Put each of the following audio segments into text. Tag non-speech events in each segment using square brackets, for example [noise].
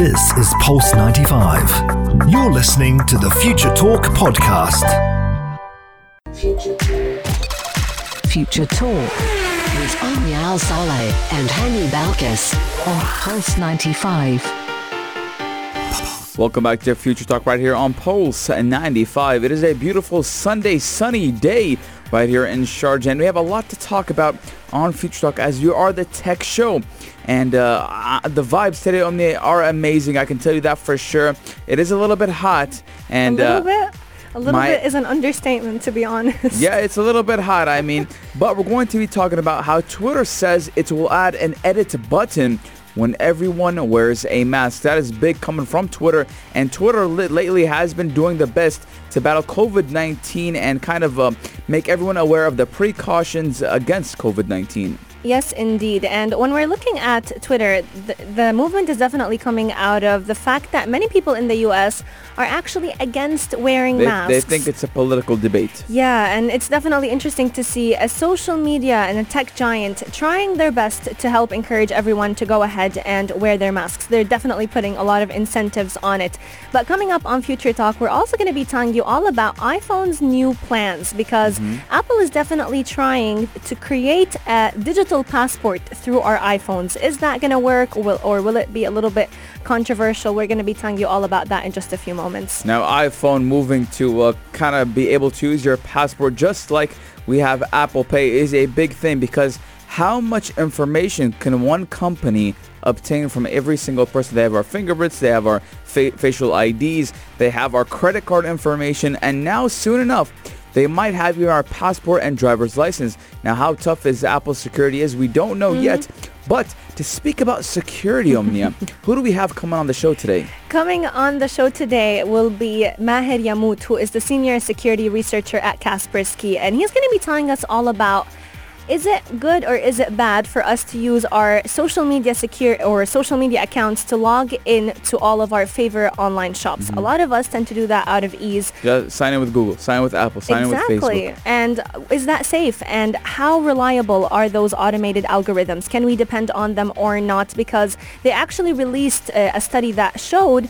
This is Pulse 95. You're listening to the Future Talk podcast. Future Talk with Omnia Al Saleh and Hani Balkis on Pulse 95. Welcome back to Future Talk right here on Pulse 95. It is a beautiful Sunday sunny day right here in Sharjah and we have a lot to talk about on Future Talk as you are the tech show. And uh, uh, the vibes today on the are amazing. I can tell you that for sure. It is a little bit hot and a little uh, bit. A little my- bit is an understatement, to be honest. Yeah, it's a little bit hot, I mean, [laughs] but we're going to be talking about how Twitter says it will add an edit button when everyone wears a mask. That is big coming from Twitter, and Twitter lately has been doing the best to battle COVID-19 and kind of uh, make everyone aware of the precautions against COVID-19. Yes, indeed. And when we're looking at Twitter, the movement is definitely coming out of the fact that many people in the U.S. are actually against wearing They, masks. they think it's a political debate. Yeah, and it's definitely interesting to see a social media and a tech giant trying their best to help encourage everyone to go ahead and wear their masks. They're definitely putting a lot of incentives on it. But coming up on Future Talk, we're also going to be telling you all about iPhone's new plans because mm-hmm. Apple is definitely trying to create a digital passport through our iPhones. Is that going to work or will, or will it be a little bit controversial? We're going to be telling you all about that in just a few moments. Now, iPhone moving to uh, kind of be able to use your passport just like we have Apple Pay is a big thing because how much information can one company obtain from every single person? They have our fingerprints, they have our fa- facial IDs, they have our credit card information, and now soon enough, they might have you our passport and driver's license. Now, how tough is Apple security is, we don't know yet. But to speak about security, Omnia, [laughs] who do we have coming on the show today? Coming on the show today will be Maher Yamout, who is the senior security researcher at Kaspersky, and he's going to be telling us all about is it good or is it bad for us to use our social media secure or social media accounts to log in to all of our favorite online shops? Mm-hmm. A lot of us tend to do that out of ease. Just sign in with Google, sign in with Apple, sign in with Facebook. exactly. And is that safe? And how reliable are those automated algorithms? Can we depend on them or not? Because they actually released a, a study that showed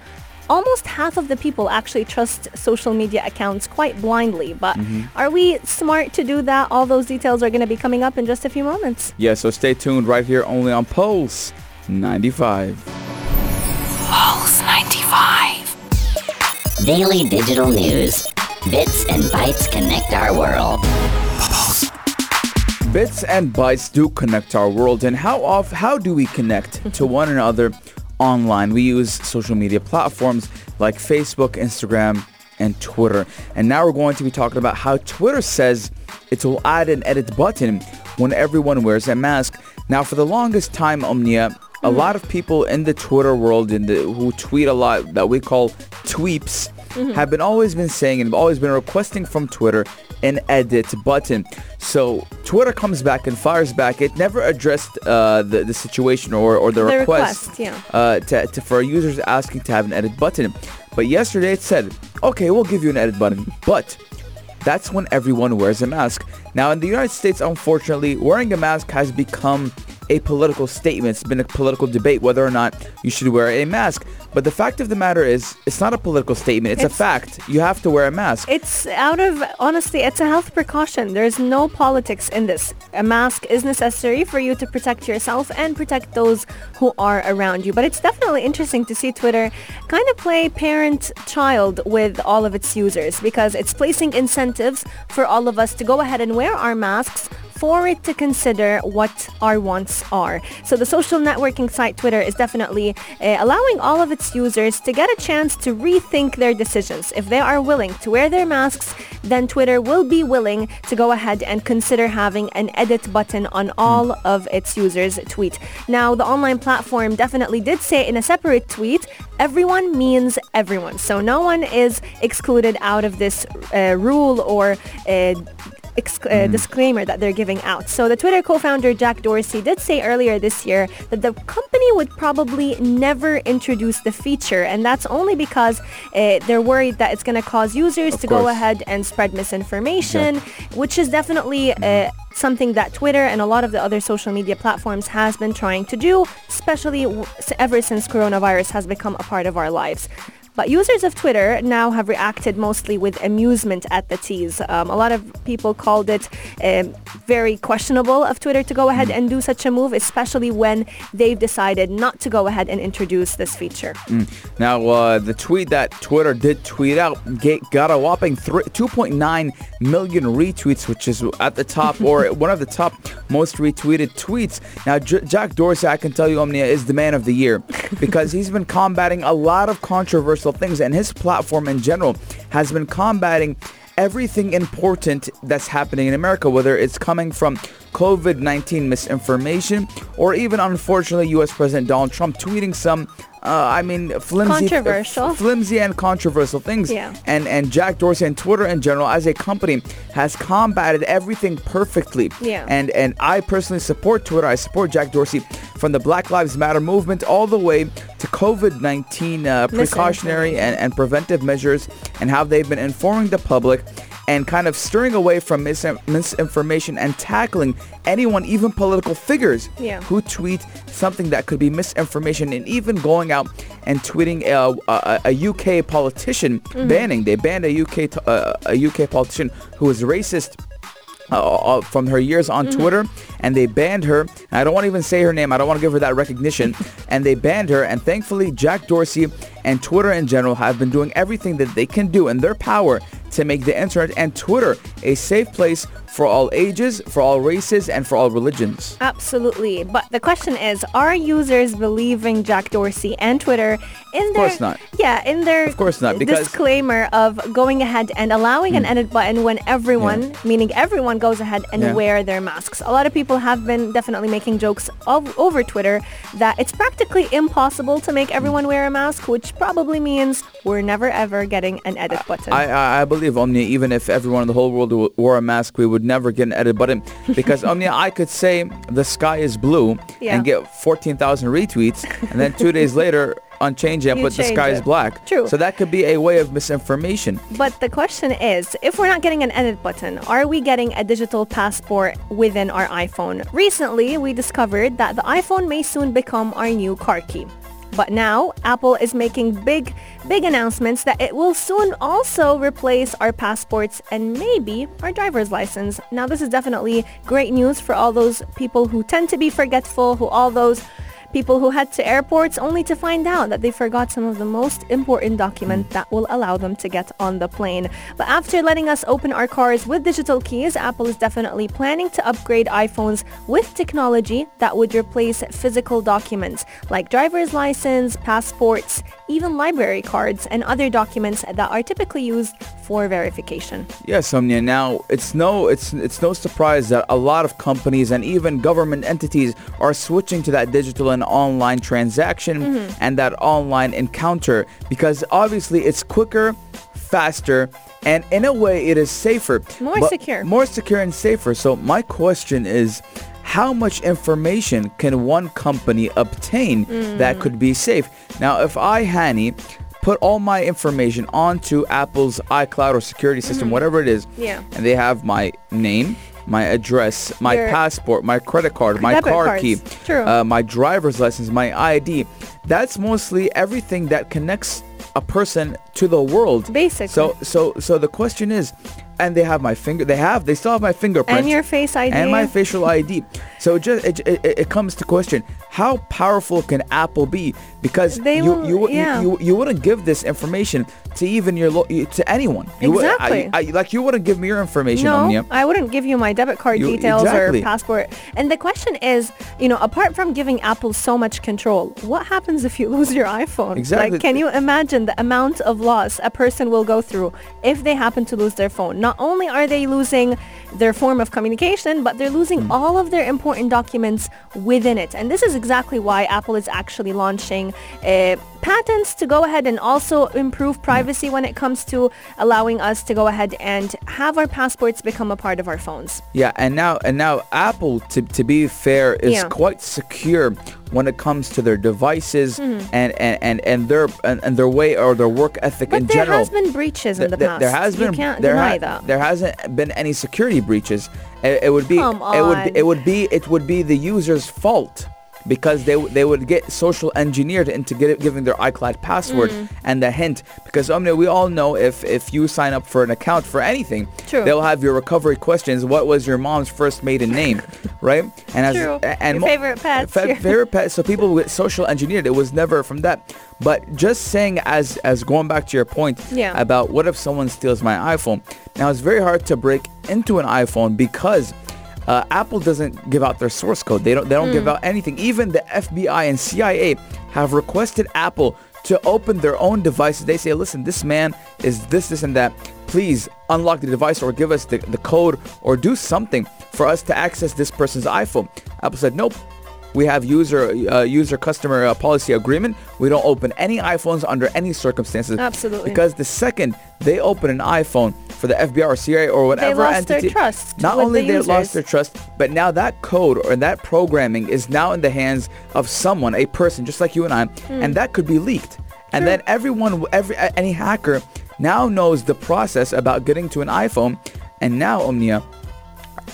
almost half of the people actually trust social media accounts quite blindly. But Mm-hmm. are we smart to do that? All those details are going to be coming up in just a few moments. Yeah, so stay tuned right here only on Pulse 95. Pulse 95. Daily digital news. Bits and bytes connect our world. Bits and bytes do connect our world and how off how do we connect to one another online? We use social media platforms like Facebook, Instagram, and Twitter. And now we're going to be talking about how Twitter says it will add an edit button when everyone wears a mask. Now for the longest time, Omnia, a hmm. lot of people in the Twitter world in the, who tweet a lot that we call tweeps mm-hmm. have been always been saying and have always been requesting from Twitter an edit button. So Twitter comes back and fires back. It never addressed uh, the, the situation or, or the, The request, request, yeah. uh, to, to, for users asking to have an edit button. But yesterday it said, okay, we'll give you an edit button, but that's when everyone wears a mask. Now in the United States, unfortunately, wearing a mask has become a political statement. It's been a political debate whether or not you should wear a mask. But the fact of the matter is, it's not a political statement. It's, a fact. You have to wear a mask. It's out of, honestly, it's a health precaution. There's no politics in this. A mask is necessary for you to protect yourself and protect those who are around you. But it's definitely interesting to see Twitter kind of play parent-child with all of its users because it's placing incentives for all of us to go ahead and wear our masks for it to consider what our wants are. So the social networking site Twitter is definitely uh, allowing all of its users to get a chance to rethink their decisions. If they are willing to wear their masks, then Twitter will be willing to go ahead and consider having an edit button on all of its users' tweet. Now, the online platform definitely did say in a separate tweet, everyone means everyone. So no one is excluded out of this uh, rule or uh, ex- uh, disclaimer that they're giving out. So the Twitter co-founder Jack Dorsey did say earlier this year that the company would probably never introduce the feature, and that's only because uh, they're worried that it's going to cause users Of to go ahead and spread misinformation, which is definitely uh, something that Twitter and a lot of the other social media platforms has been trying to do, especially w- ever since coronavirus has become a part of our lives. But users of Twitter now have reacted mostly with amusement at the tease. Um, a lot of people called it um, very questionable of Twitter to go ahead and do such a move, especially when they've decided not to go ahead and introduce this feature. Now, uh, the tweet that Twitter did tweet out got a whopping thr 2.9 million retweets, which is at the top [laughs] or one of the top most retweeted tweets. Now, J- Jack Dorsey, I can tell you, Omnia, is the man of the year because he's been combating a lot of things, and his platform in general has been combating everything important that's happening in America, whether it's coming from COVID-19 misinformation or even, unfortunately, U.S. President Donald Trump tweeting some, uh, I mean, flimsy, Controversial. flimsy and controversial things. Yeah. And and Jack Dorsey and Twitter in general, as a company, has combated everything perfectly. Yeah. And and I personally support Twitter. I support Jack Dorsey from the Black Lives Matter movement all the way to COVID-19 uh, precautionary and, and preventive measures and how they've been informing the public and kind of steering away from mis- misinformation and tackling anyone, even political figures, Yeah. who tweet something that could be misinformation and even going out and tweeting a, a, a UK politician banning. They banned a UK t- uh, a UK politician who was racist uh, uh, from her years on Twitter, and they banned her. I don't want to even say her name. I don't want to give her that recognition. [laughs] and they banned her. And thankfully, Jack Dorsey and Twitter in general have been doing everything that they can do in their power to make the internet and Twitter a safe place for all ages, for all races, and for all religions. Absolutely. But the question is, are users believing Jack Dorsey and Twitter in Of their course not. Yeah, in their Of course not, because- disclaimer of going ahead and allowing an hmm. edit button when everyone, meaning everyone goes ahead and Yeah. wear their masks. A lot of people have been definitely making jokes of, over Twitter that it's practically impossible to make everyone wear a mask, which probably means we're never ever getting an edit button. I, I, I believe Omnia, even if everyone in the whole world wore a mask, we would never get an edit button [laughs] because Omnia, I could say the sky is blue Yeah. and get 14,000 retweets and then two days later unchange it and put the sky is black. True. So that could be a way of misinformation. But the question is, if we're not getting an edit button, are we getting a digital passport within our iPhone? Recently, we discovered that the iPhone may soon become our new car key. But now, Apple is making big, big announcements that it will soon also replace our passports and maybe our driver's license. Now, this is definitely great news for all those people who tend to be forgetful, who all those people who head to airports only to find out that they forgot some of the most important document that will allow them to get on the plane. But after letting us open our cars with digital keys, Apple is definitely planning to upgrade iPhones with technology that would replace physical documents like driver's license, passports, even library cards and other documents that are typically used for verification. Yes, Omnia. Now it's no it's it's no surprise that a lot of companies and even government entities are switching to that digital and online transaction Mm-hmm. and that online encounter because obviously it's quicker, faster, and in a way it is safer. More secure. More secure and safer. So my question is how much information can one company obtain that Mm. could be safe? Now, if I, Hani, put all my information onto Apple's iCloud or security system, whatever it is, Mm-hmm. Yeah. and they have my name, my address, my Your- passport, my credit card, my car cards. key, Uh, my driver's license, my ID. That's mostly everything that connects a person to the world. Basically. So so so the question is, and they have my finger. They have. They still have my fingerprint And your face ID. and my facial ID. So it just it, it, it comes to question: How powerful can Apple be? Because They you, will- you, yeah. you you you wouldn't give this information to even your lo- to anyone. You would- Exactly. I, I, like you wouldn't give me your information, No, Omnia. I wouldn't give you my debit card You- details exactly. or passport. And the question is, you know, apart from giving Apple so much control, what happens if you [laughs] lose your iPhone? Exactly. Like, can you imagine the amount of loss a person will go through if they happen to lose their phone? Not only are they losing their form of communication, but they're losing Hmm. all of their important documents within it. And this is exactly why Apple is actually launching uh, patents to go ahead and also improve privacy when it comes to allowing us to go ahead and have our passports become a part of our phones. Yeah, and now and now Apple, to, to be fair, is Yeah. quite secure when it comes to their devices and, and, and, and their and, and their way or their work ethic Mm-hmm. But in there has been breaches in the Th- past. There has been you can't there deny ha- that. There hasn't been any security breaches. It, it would be Come it would on. it would be it would be the user's fault because they they would get social engineered into get, giving their iCloud password Mm. and the hint. Because I mean we all know if if you sign up for an account for anything True. they'll have your recovery questions. What was your mom's first maiden name? [laughs] Right? And as True. and Your favorite pets, fa- favorite pet so people [laughs] get social engineered. It was never from that. But just saying as as going back to your point Yeah. about what if someone steals my iPhone? Now it's very hard to break into an iPhone because uh, Apple doesn't give out their source code. They don't. They don't give out anything. Even the FBI and CIA have requested Apple to open their own devices. They say, "Listen, this man is this, this, and that. Please unlock the device or give us the, the code or do something for us to access this person's iPhone." Apple said, "Nope." We have user uh, user customer uh, policy agreement. We don't open any iPhones under any circumstances. Absolutely. Because the second they open an iPhone for the FBI or CIA or whatever they lost their entity, trust not only the they users. lost their trust, but now that code or that programming is now in the hands of someone, a person just like you and I, Hmm. and that could be leaked. And then everyone, every any hacker now knows the process about getting to an iPhone, and now Omnia.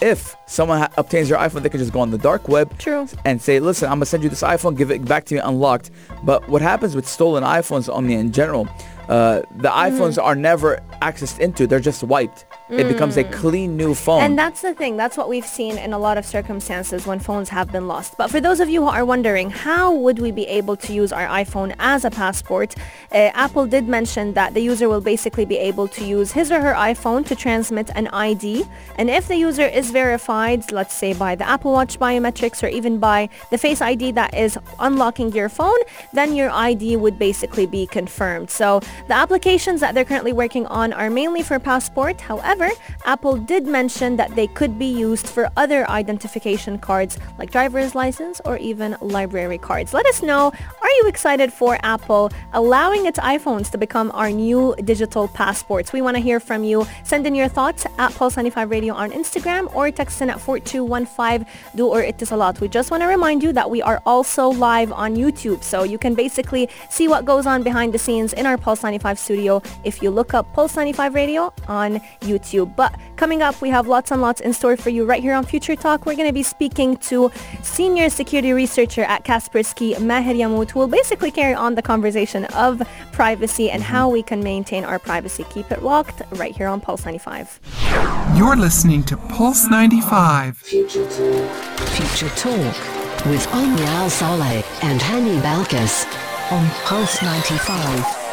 If someone ha- obtains your iPhone, they can just go on the dark web True. and say, listen, I'm gonna send you this iPhone, give it back to me unlocked. But what happens with stolen iPhones, Omnia in general, uh, the iPhones are never accessed into; they're just wiped. It becomes a clean new phone. Mm. And that's the thing. That's what we've seen in a lot of circumstances when phones have been lost. But for those of you who are wondering, how would we be able to use our iPhone as a passport? Uh, Apple did mention that the user will basically be able to use his or her iPhone to transmit an ID. And if the user is verified, let's say by the Apple Watch biometrics or even by the Face ID that is unlocking your phone, then your ID would basically be confirmed. So the applications that they're currently working on are mainly for passport. However, Apple did mention that they could be used for other identification cards like driver's license or even library cards. Let us know, are you excited for Apple allowing its iPhones to become our new digital passports? We want to hear from you. Send in your thoughts at Pulse95 Radio on Instagram or text in at 4215 du or Etisalat. We just want to remind you that we are also live on YouTube, so you can basically see what goes on behind the scenes in our Pulse 95 studio if you look up Pulse 95 Radio on YouTube. But coming up, we have lots and lots in store for you right here on Future Talk. We're going to be speaking to senior security researcher at Kaspersky, Maher Yamout, who will basically carry on the conversation of privacy and mm-hmm. how we can maintain our privacy. Keep it locked right here on Pulse 95. You're listening to Pulse 95. Future Talk with Omnia Al Saleh and Hani Balkis on Pulse 95.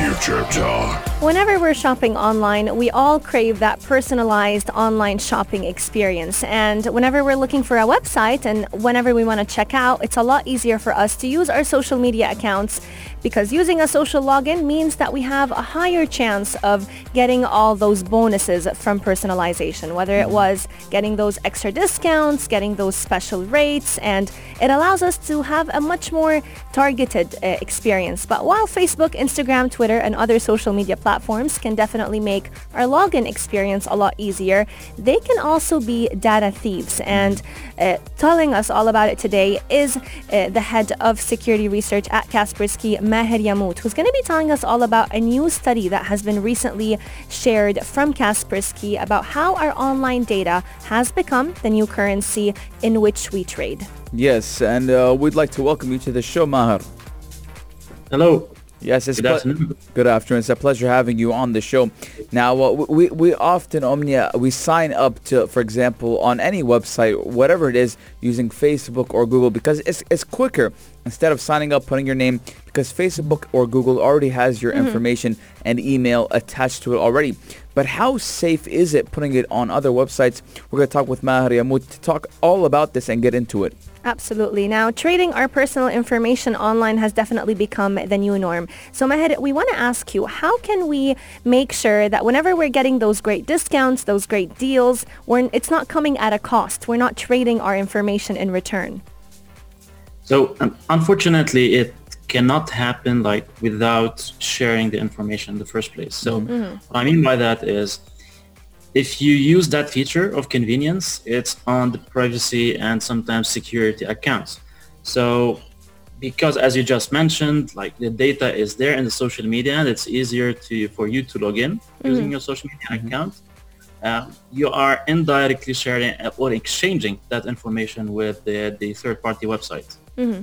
Future Talk. Whenever we're shopping online, we all crave that personalized online shopping experience. And whenever we're looking for a website and whenever we want to check out, it's a lot easier for us to use our social media accounts because using a social login means that we have a higher chance of getting all those bonuses from personalization, whether it was getting those extra discounts, getting those special rates, and it allows us to have a much more targeted uh, experience. But while Facebook, Instagram, Twitter, and other social media platforms can definitely make our login experience a lot easier, they can also be data thieves. And uh, telling us all about it today is uh, the head of security research at Kaspersky, Maher Yamout, who's going to be telling us all about a new study that has been recently shared from Kaspersky about how our online data has become the new currency in which we trade. yes, and uh, we'd like to welcome you to the show, Maher. Hello. Yes, it's Good afternoon. Good afternoon. It's a pleasure having you on the show. Now, uh, we we often Omnia we sign up to, for example, on any website, whatever it is, using Facebook or Google because it's it's quicker instead of signing up, putting your name because Facebook or Google already has your information and email attached to it already. But how safe is it putting it on other websites? We're going to talk with Maher Yamout to talk all about this and get into it. Absolutely. Now, trading our personal information online has definitely become the new norm. So, Maher, we want to ask you, how can we make sure that whenever we're getting those great discounts, those great deals, we're, it's not coming at a cost? We're not trading our information in return. So um, unfortunately, it cannot happen like without sharing the information in the first place. So what I mean by that is if you use that feature of convenience, it's on the privacy and sometimes security accounts. So because as you just mentioned, like the data is there in the social media and it's easier to for you to log in using mm-hmm. your social media mm-hmm. account. Uh, you are indirectly sharing or exchanging that information with the, the third-party website. Mm-hmm.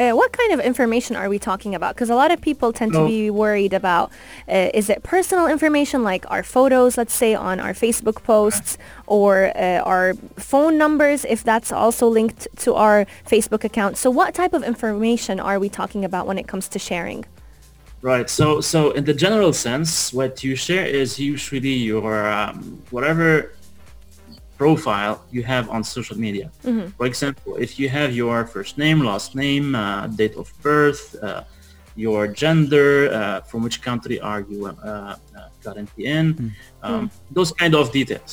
Uh, what kind of information are we talking about? Because a lot of people tend to be worried about, uh, is it personal information like our photos, let's say on our Facebook posts, or uh, our phone numbers, if that's also linked to our Facebook account. So what type of information are we talking about when it comes to sharing? Right. So, so in the general sense, what you share is usually your um, whatever profile you have on social media. For example, if you have your first name, last name, uh, date of birth, uh, your gender, uh, from which country are you uh, uh, currently in, um, those kind of details.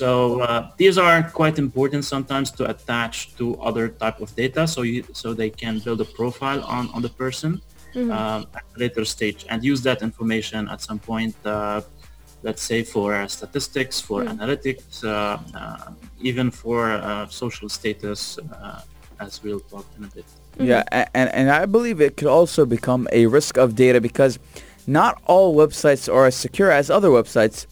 So uh, these are quite important sometimes to attach to other type of data, so you so they can build a profile on on the person um, at a later stage and use that information at some point. Let's say for uh, statistics, for analytics, uh, uh, even for uh, social status, uh, as we'll talk in a bit. Yeah, and, and I believe it could also become a risk of data because not all websites are as secure as other websites.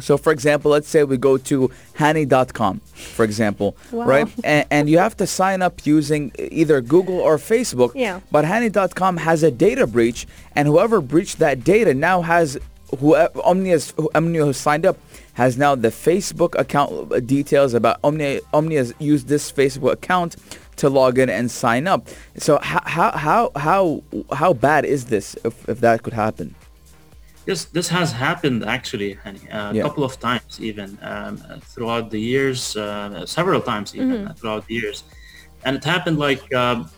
So, for example, let's say we go to Hani.com, for example, Wow. right? And, and you have to sign up using either Google or Facebook. Yeah. But Hani.com has a data breach, and whoever breached that data now has whoever Omnia's who- Omnia who signed up has now the Facebook account details about Omnia. Omnia's used this Facebook account to log in and sign up. So how how how how, how bad is this if, if that could happen? This this has happened actually, Hani, uh, a Yeah. couple of times even um, throughout the years, uh, several times even uh, throughout the years, and it happened like um,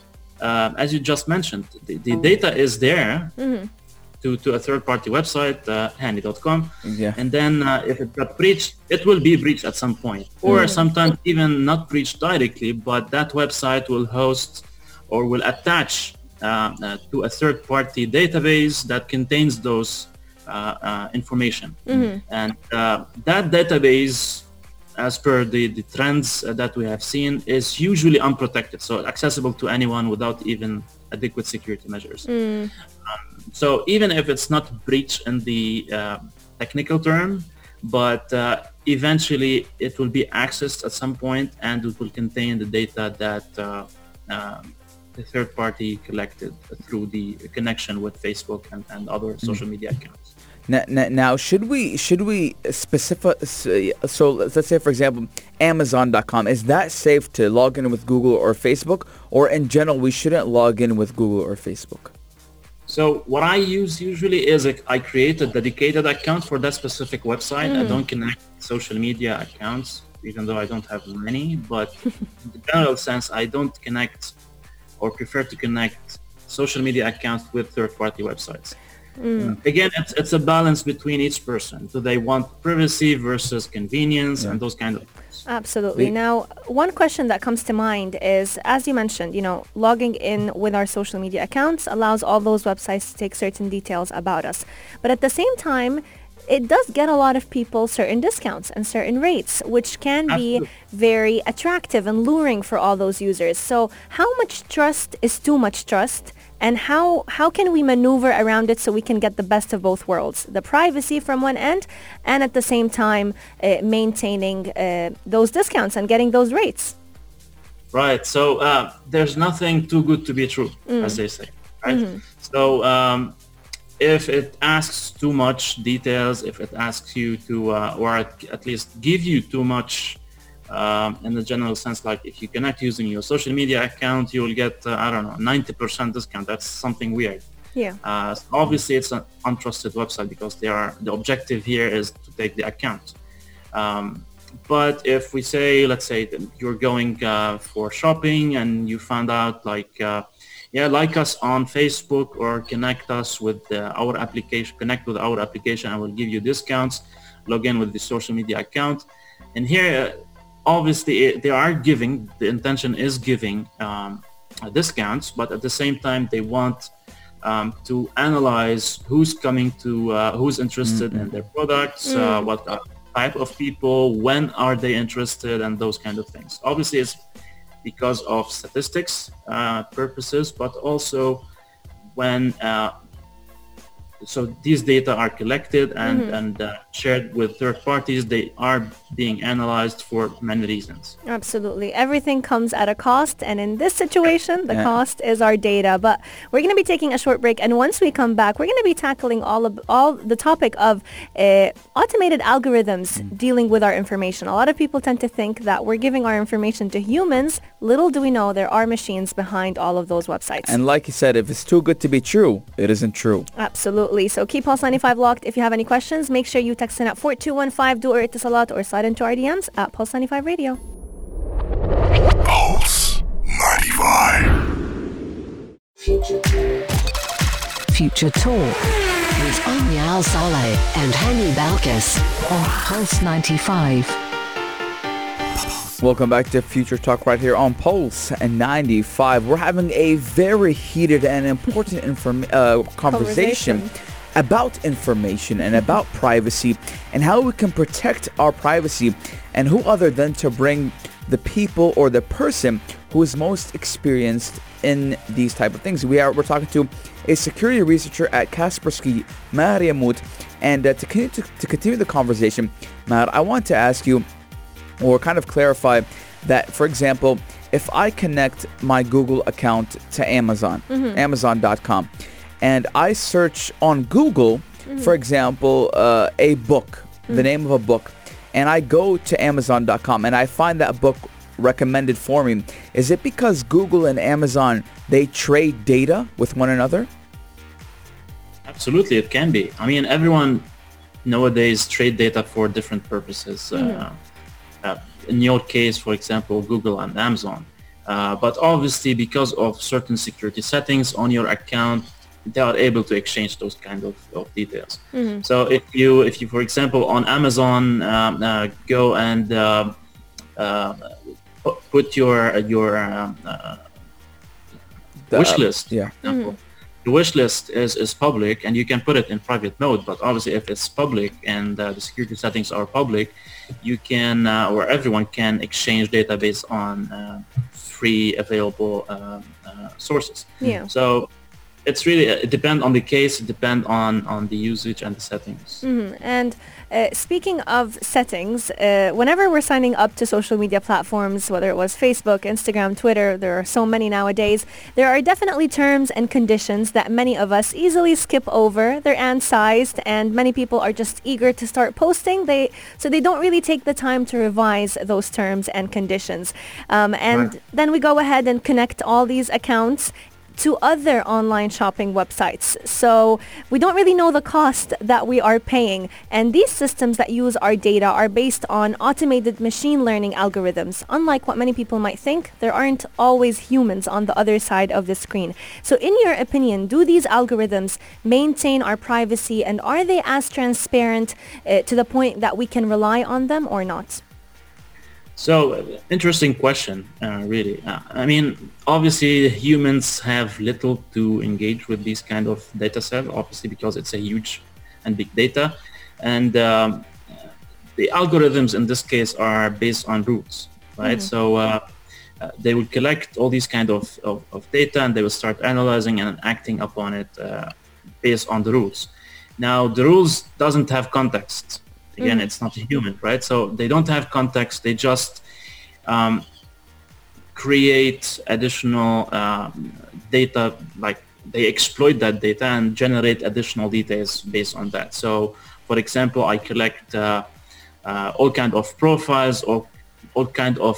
uh, as you just mentioned, the, the data is there to, to a third-party website, uh, Hani.com, Yeah. and then uh, if it got breached, it will be breached at some point, or sometimes even not breached directly, but that website will host or will attach uh, uh, to a third-party database that contains those uh, uh, information, and uh, that database as per the, the trends that we have seen, is usually unprotected, so accessible to anyone without even adequate security measures. Um, so even if it's not breach in the uh, technical term, but uh, eventually it will be accessed at some point and it will contain the data that uh, um, the third party collected through the connection with Facebook and, and other social media accounts. Now, now, now, should we should we specify? So let's say, for example, Amazon.com. Is that safe to log in with Google or Facebook, or in general, we shouldn't log in with Google or Facebook? So what I use usually is a, I create a dedicated account for that specific website. I mm. don't connect social media accounts, even though I don't have many. But in the general sense, I don't connect or prefer to connect social media accounts with third-party websites. Mm. Mm. Again, it's, it's a balance between each person. Do they want privacy versus convenience and those kind of things. Absolutely. Now, one question that comes to mind is, as you mentioned, you know, logging in with our social media accounts allows all those websites to take certain details about us. But at the same time, it does get a lot of people certain discounts and certain rates, which can be very attractive and luring for all those users. So how much trust is too much trust? And how, how can we maneuver around it so we can get the best of both worlds? The privacy from one end and at the same time uh, maintaining uh, those discounts and getting those rates. Right. So uh, there's nothing too good to be true, as they say. Right. So um, if it asks too much details, if it asks you to, uh, or at, at least give you too much, um, in the general sense, like if you connect using your social media account, you will get, uh, I don't know, 90% discount. That's something weird. Yeah. Uh, so obviously, it's an untrusted website because they are the objective here is to take the account. Um, but if we say, let's say that you're going uh, for shopping and you found out like, uh, yeah, like us on Facebook or connect us with uh, our application, connect with our application, I will give you discounts. Log in with the social media account, and here, uh, obviously, it, they are giving. The intention is giving um, uh, discounts, but at the same time, they want um, to analyze who's coming to, uh, who's interested in their products, uh, what uh, type of people, when are they interested, and those kind of things. Obviously, it's because of statistics uh, purposes, but also when uh, so these data are collected and, Mm-hmm. and uh, shared with third parties. They are being analyzed for many reasons. Absolutely. Everything comes at a cost. And in this situation, the Yeah. cost is our data. But we're going to be taking a short break. And once we come back, we're going to be tackling all of all the topic of uh, automated algorithms Mm. dealing with our information. A lot of people tend to think that we're giving our information to humans. Little do we know there are machines behind all of those websites. And like you said, if it's too good to be true, it isn't true. Absolutely. So keep Pulse 95 locked. If you have any questions, make sure you text in at 4215 du or Etisalat or slide into our DMs at Pulse 95 Radio. Pulse 95. Future Talk with Omnia Al Saleh and Hani Balkis on Pulse 95. Welcome back to Future Talk right here on Pulse and 95. We're having a very heated and important [laughs] inform- uh, conversation, Conversation. about information and about privacy and how we can protect our privacy and who other than to bring the people or the person who is most experienced in these type of things. We are we're talking to a security researcher at Kaspersky, Maher Yamout, and uh, to, continue to, to continue the conversation, Maher, I want to ask you or kind of clarify that, for example, if I connect my Google account to Amazon, Amazon.com, and I search on Google, for example, uh, a book, the name of a book, and I go to Amazon.com and I find that book recommended for me, is it because Google and Amazon they trade data with one another? Absolutely, it can be. I mean, everyone nowadays trade data for different purposes. Uh, uh, in your case, for example, Google and Amazon. Uh, but obviously, because of certain security settings on your account, they are able to exchange those kind of, of details. So if you, if you, for example, on Amazon, um, uh, go and uh, uh, put your your um, uh, The- wish list, yeah. for example. The wish list is, is public and you can put it in private mode, but obviously if it's public and uh, the security settings are public, you can, uh, or everyone can exchange data based on uh, free available um, uh, sources. Yeah. So it's really, it depends on the case, it depends on, on the usage and the settings. Mhm. And uh, speaking of settings, uh, whenever we're signing up to social media platforms, whether it was Facebook, Instagram, Twitter, there are so many nowadays, there are definitely terms and conditions that many of us easily skip over. They're ant-sized and many people are just eager to start posting. They So they don't really take the time to revise those terms and conditions. Um, and Right. then we go ahead and connect all these accounts to other online shopping websites. So we don't really know the cost that we are paying. And these systems that use our data are based on automated machine learning algorithms. Unlike what many people might think, there aren't always humans on the other side of the screen. So in your opinion, do these algorithms maintain our privacy and are they as transparent uh, to the point that we can rely on them or not? So interesting question, uh, really. Uh, I mean, obviously humans have little to engage with these kind of data set, obviously because it's a huge and big data. And um, the algorithms in this case are based on rules, right? So uh, uh, they will collect all these kind of, of, of data and they will start analyzing and acting upon it uh, based on the rules. Now, the rules doesn't have context. Again, it's not human, right? So they don't have context. They just um, create additional um, data, like they exploit that data and generate additional details based on that. So, for example, I collect uh, uh, all kind of profiles or all kind of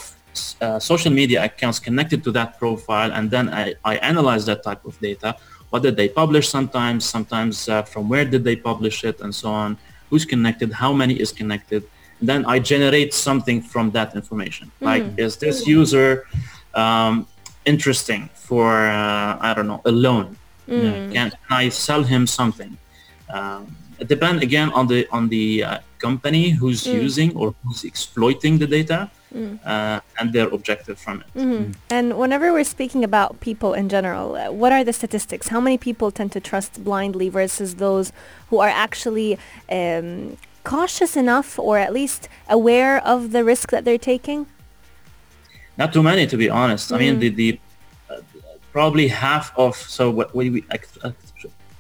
uh, social media accounts connected to that profile, and then I, I analyze that type of data. What did they publish sometimes, sometimes uh, from where did they publish it, and so on. Who's connected, how many is connected. Then I generate something from that information. Like, is this user um, interesting for, uh, I don't know, a loan? Yeah, Can, can I sell him something? Um, it depends again on the on the uh, company who's using or who's exploiting the data uh, and their objective from it. And whenever we're speaking about people in general, uh, what are the statistics? How many people tend to trust blindly versus those who are actually um, cautious enough or at least aware of the risk that they're taking? Not too many, to be honest. I mean, the, the uh, probably half of so what we, we uh,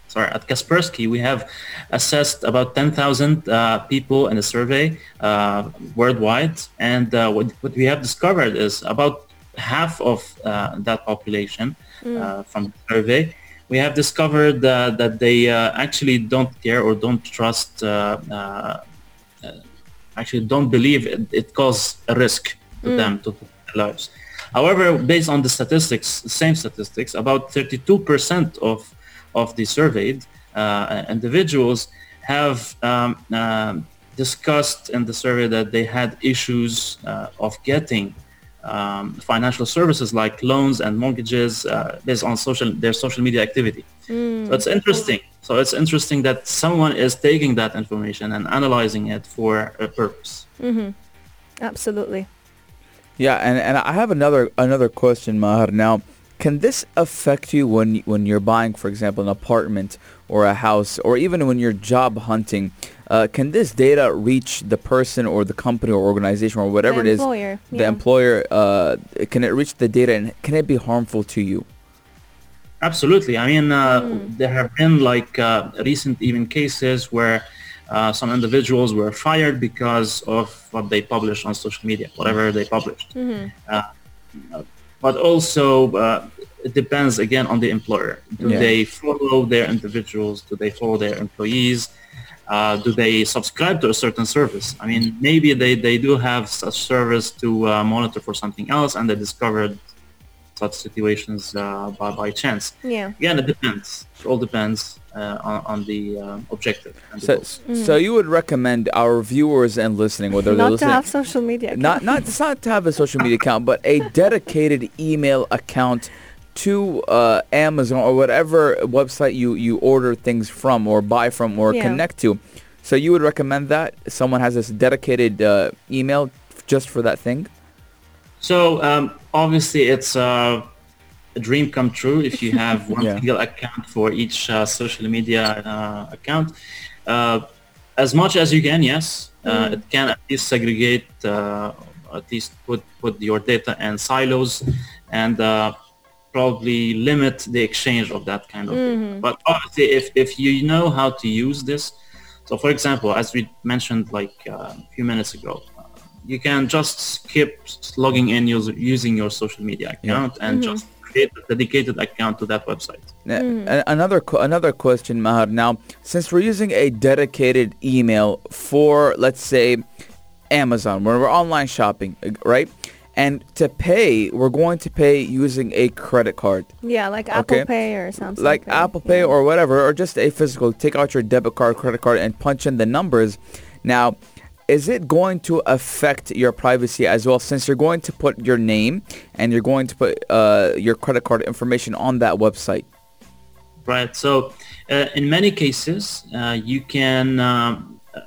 sorry at Kaspersky we have assessed about 10,000 uh, people in a survey uh, worldwide, and uh, what, what we have discovered is about half of uh, that population uh, from the survey. We have discovered uh, that they uh, actually don't care or don't trust, uh, uh, uh, actually don't believe it, it causes a risk to them to their lives. However, based on the statistics, same statistics, about 32% of of the surveyed uh, individuals have um, um, discussed in the survey that they had issues uh, of getting um, financial services like loans and mortgages uh, based on social their social media activity. So it's interesting. So it's interesting that someone is taking that information and analyzing it for a purpose. Absolutely. Yeah, and, and I have another another question, Maher. Now, can this affect you when when you're buying, for example, an apartment or a house, or even when you're job hunting? Uh, can this data reach the person or the company or organization or whatever The it is, employer, the yeah. employer? Uh, can it reach the data, and can it be harmful to you? Absolutely. I mean, uh, there have been like uh, recent even cases where uh, some individuals were fired because of what they published on social media, whatever they published. Uh, but also, uh, it depends again on the employer. Do Yeah. they follow their individuals? Do they follow their employees? Uh, do they subscribe to a certain service? I mean, maybe they, they do have such service to uh, monitor for something else and they discovered such situations uh, by, by chance. Yeah. Again, it depends. It all depends uh, on, on the uh, objective. And the So, so you would recommend our viewers and listening, whether they're Not to have social media. not not it's not to have a social media account, but a dedicated email account to uh, Amazon or whatever website you you order things from or buy from or Yeah. connect to. So you would recommend that someone has this dedicated uh, email just for that thing. So um, obviously, it's uh, a dream come true if you have [laughs] one Yeah. single account for each uh, social media uh, account. Uh, as much as you can, yes, uh, it can at least segregate, uh, at least put put your data in silos, and uh, probably limit the exchange of that kind of data. But obviously, if if you know how to use this, so for example, as we mentioned like uh, a few minutes ago, uh, you can just skip logging in us- using your social media account and just create a dedicated account to that website. A- Another another question, Maher. Now, since we're using a dedicated email for, let's say, Amazon, where we're online shopping, uh, right? And to pay, we're going to pay using a credit card, Yeah, like Apple Okay. Pay or something. like Pay. Apple Pay Yeah. or whatever, or just a physical. Take out your debit card, credit card, and punch in the numbers. Now, is it going to affect your privacy as well, since you're going to put your name and you're going to put uh, your credit card information on that website? Right. So uh, in many cases, uh, you can um, uh,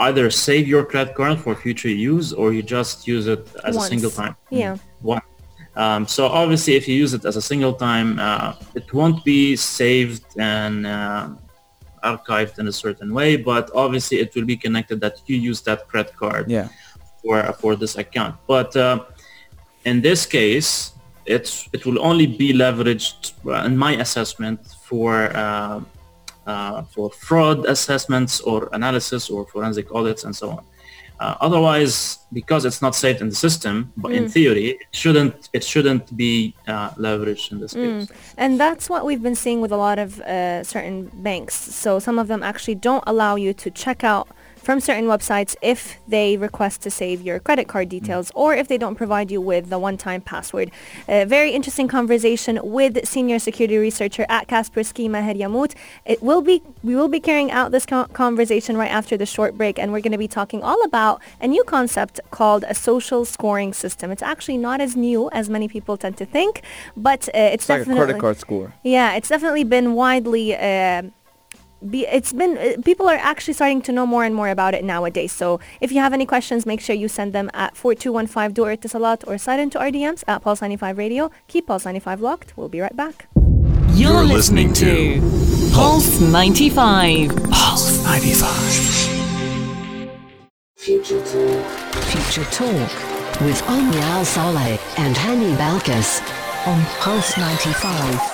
either save your credit card for future use or you just use it as Once. a single time. Yeah. One. Um, so obviously, if you use it as a single time, uh, it won't be saved and uh, archived in a certain way, but obviously it will be connected that you use that credit card Yeah. for for this account. But uh, in this case, it's it will only be leveraged, uh, in my assessment, for uh, uh, for fraud assessments or analysis or forensic audits and so on. Uh, otherwise, because it's not saved in the system, but in theory, it shouldn't it shouldn't be uh, leveraged in this case. And that's what we've been seeing with a lot of uh, certain banks. So some of them actually don't allow you to check out from certain websites if they request to save your credit card details or if they don't provide you with the one-time password. A very interesting conversation with senior security researcher at Kaspersky Maher Yamout. It will be we will be carrying out this conversation right after the short break and we're going to be talking all about a new concept called a social scoring system. It's actually not as new as many people tend to think, but uh, it's, It's like a definitely credit card score. yeah, it's definitely been widely. Uh, be, it's been uh, people are actually starting to know more and more about it nowadays. So if you have any questions, make sure you send them at 4215 du Salat or slide into our DMs at Pulse 95 Radio. Keep Pulse 95 locked. We'll be right back. You're, listening, to Pulse 95. Pulse 95. Future Talk with Omnia Al Saleh and Hani Balkis on Pulse 95.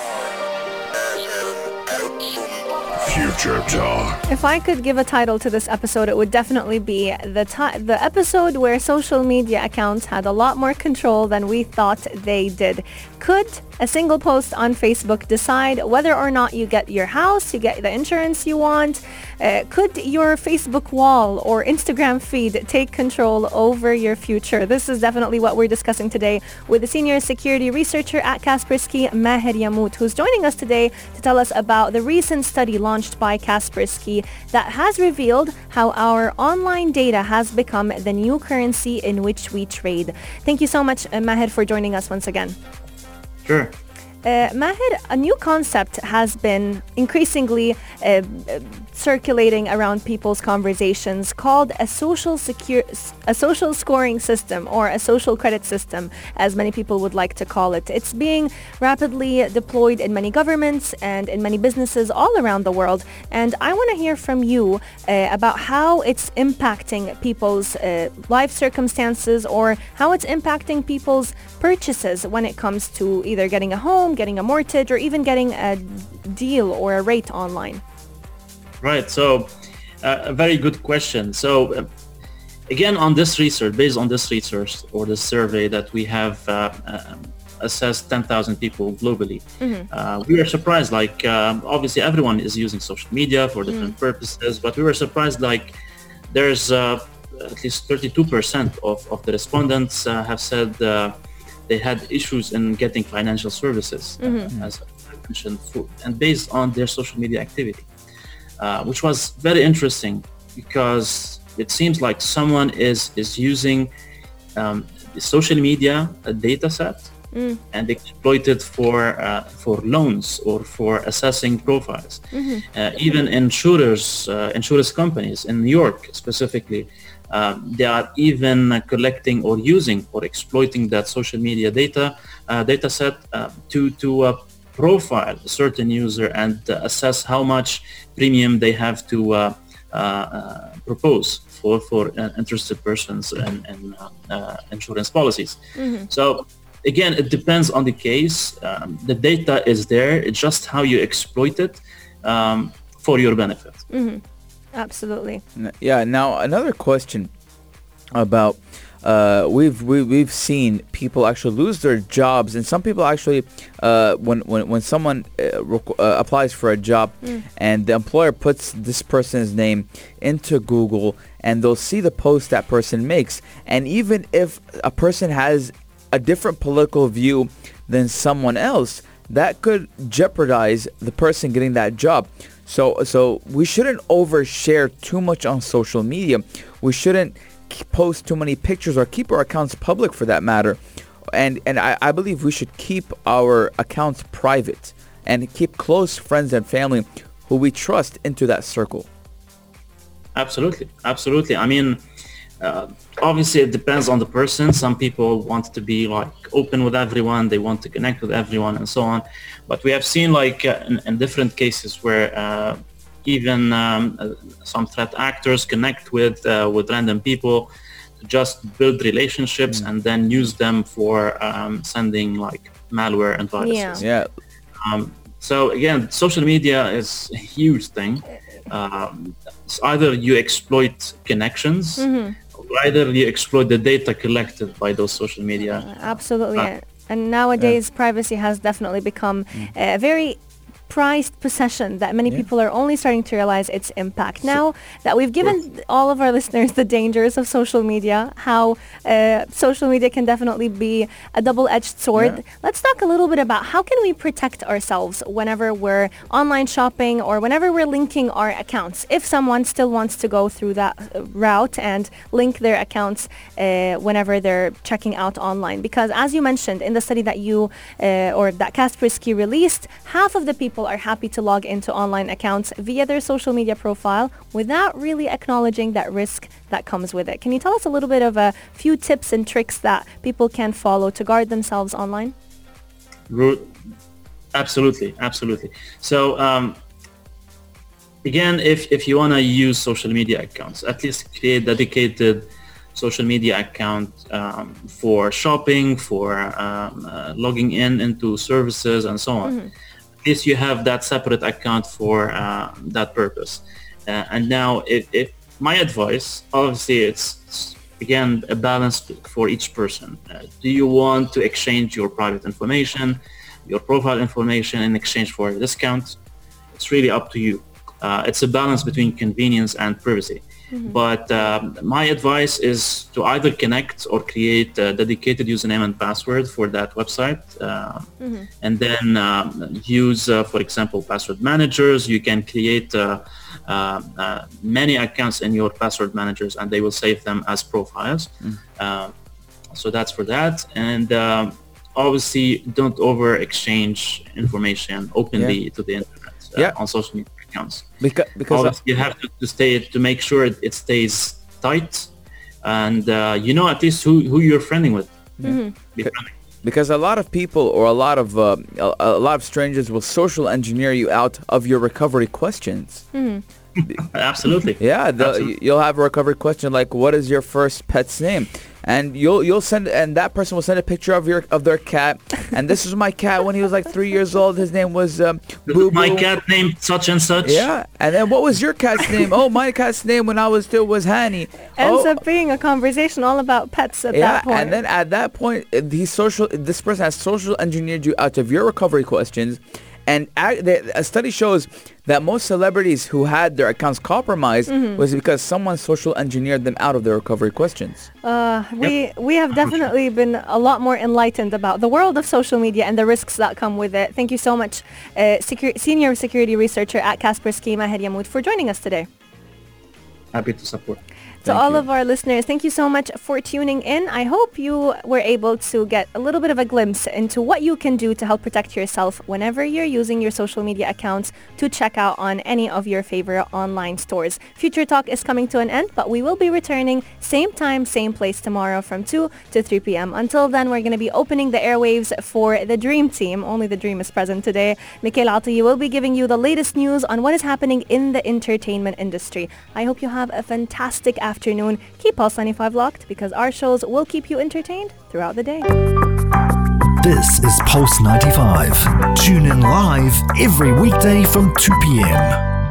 Future Talk. If I could give a title to this episode, it would definitely be the ti- the episode where social media accounts had a lot more control than we thought they did. Could a single post on Facebook decide whether or not you get your house, you get the insurance you want? Uh, could your Facebook wall or Instagram feed take control over your future? This is definitely what we're discussing today with the senior security researcher at Kaspersky, Maher Yamout, who's joining us today to tell us about the recent study launched by Kaspersky that has revealed how our online data has become the new currency in which we trade. Thank you so much, uh, Maher, for joining us once again. Sure. Uh, Maher, a new concept has been increasingly uh, circulating around people's conversations called a social secure, a social scoring system or a social credit system, as many people would like to call it. It's being rapidly deployed in many governments and in many businesses all around the world. And I want to hear from you uh, about how it's impacting people's uh, life circumstances or how it's impacting people's purchases when it comes to either getting a home, getting a mortgage, or even getting a deal or a rate online. Right. So, uh, a very good question. So, uh, again, on this research, based on this research or the survey that we have uh, um, assessed 10,000 people globally, uh, we were surprised. Like, um, obviously, everyone is using social media for different purposes, but we were surprised. Like, there's uh, at least 32% of, of the respondents uh, have said uh, they had issues in getting financial services, uh, as I mentioned, for, and based on their social media activity uh, which was very interesting because it seems like someone is is using um, the social media a data set and exploited for uh, for loans or for assessing profiles. Uh, even insurers, uh, insurance companies in New York specifically, um, they are even uh, collecting or using or exploiting that social media data uh, data set uh, to to uh, profile a certain user and uh, assess how much premium they have to uh, uh, uh, propose for for uh, interested persons and, and uh, uh, insurance policies. So again, it depends on the case. Um, the data is there. It's just how you exploit it um, for your benefit. Absolutely. Yeah. Now another question about uh, we've we, we've seen people actually lose their jobs, and some people actually uh, when when when someone uh, requ- uh, applies for a job, and the employer puts this person's name into Google, and they'll see the post that person makes, and even if a person has a different political view than someone else, that could jeopardize the person getting that job. So so we shouldn't overshare too much on social media. We shouldn't post too many pictures or keep our accounts public for that matter. And and I, I believe we should keep our accounts private and keep close friends and family who we trust into that circle. Absolutely, absolutely. I mean, uh, obviously it depends on the person. Some people want to be like open with everyone. They want to connect with everyone and so on. But we have seen like uh, in, in different cases where uh, even um, uh, some threat actors connect with uh, with random people to just build relationships and then use them for um, sending like malware and viruses. Yeah. Yeah. Um, so again, social media is a huge thing. Um, it's either you exploit connections, or either you exploit the data collected by those social media. Absolutely. Uh, and nowadays, privacy has definitely become a very prized possession that many people are only starting to realize its impact. Now that we've given all of our [laughs] listeners the dangers of social media, how uh, social media can definitely be a double-edged sword, Yeah. let's talk a little bit about how can we protect ourselves whenever we're online shopping or whenever we're linking our accounts. If someone still wants to go through that uh, route and link their accounts uh, whenever they're checking out online. Because as you mentioned in the study that you uh, or that Kaspersky released, half of the people are happy to log into online accounts via their social media profile without really acknowledging that risk that comes with it. Can you tell us a little bit of a few tips and tricks that people can follow to guard themselves online? Absolutely, absolutely. So um, again, if, if you want to use social media accounts, at least create dedicated social media account um, for shopping, for um, uh, logging in into services and so on. At least you have that separate account for uh, that purpose. Uh, and now, if, if my advice, obviously, it's, it's again a balance for each person. Uh, do you want to exchange your private information, your profile information in exchange for a discount? It's really up to you. Uh, it's a balance between convenience and privacy. But um, my advice is to either connect or create a dedicated username and password for that website, uh, and then um, use, uh, for example, password managers. You can create uh, uh, uh, many accounts in your password managers, and they will save them as profiles. Uh, so that's for that, and. Um, Obviously, don't over exchange information openly to the internet uh, Yeah. on social media accounts Because because because you have to, to stay to make sure it, it stays tight and uh, you know at least who, who you're friending with Be friendly. because a lot of people or a lot of uh, a, a lot of strangers will social engineer you out of your recovery questions. [laughs] absolutely Yeah, the, Absolutely. you'll have a recovery question like, "What is your first pet's name?" And you'll you'll send and that person will send a picture of your of their cat. And this is my cat when he was like three years old. His name was um, Boo my cat named such and such Yeah, and then what was your cat's name? Oh, my cat's name when I was still was Hanny. Ends oh, up being a conversation all about pets at yeah, that point. and then at that point, uh, the social this person has social engineered you out of your recovery questions, and a, study shows that most celebrities who had their accounts compromised Mm-hmm. was because someone social engineered them out of their recovery questions. Uh, we we have definitely been a lot more enlightened about the world of social media and the risks that come with it. Thank you so much, uh, secu- senior security researcher at Kaspersky Maher Yamout, for joining us today. happy to support To all you. of our listeners, thank you so much for tuning in. I hope you were able to get a little bit of a glimpse into what you can do to help protect yourself whenever you're using your social media accounts to check out on any of your favorite online stores. Future Talk is coming to an end, but we will be returning same time, same place tomorrow from 2 to 3 p.m. Until then, we're going to be opening the airwaves for the Dream Team. Only the Dream is present today. Mikhail Atiyi will be giving you the latest news on what is happening in the entertainment industry. I hope you have a fantastic afternoon. Keep Pulse 95 locked because our shows will keep you entertained throughout the day. This is Pulse 95. Tune in live every weekday from 2 p.m.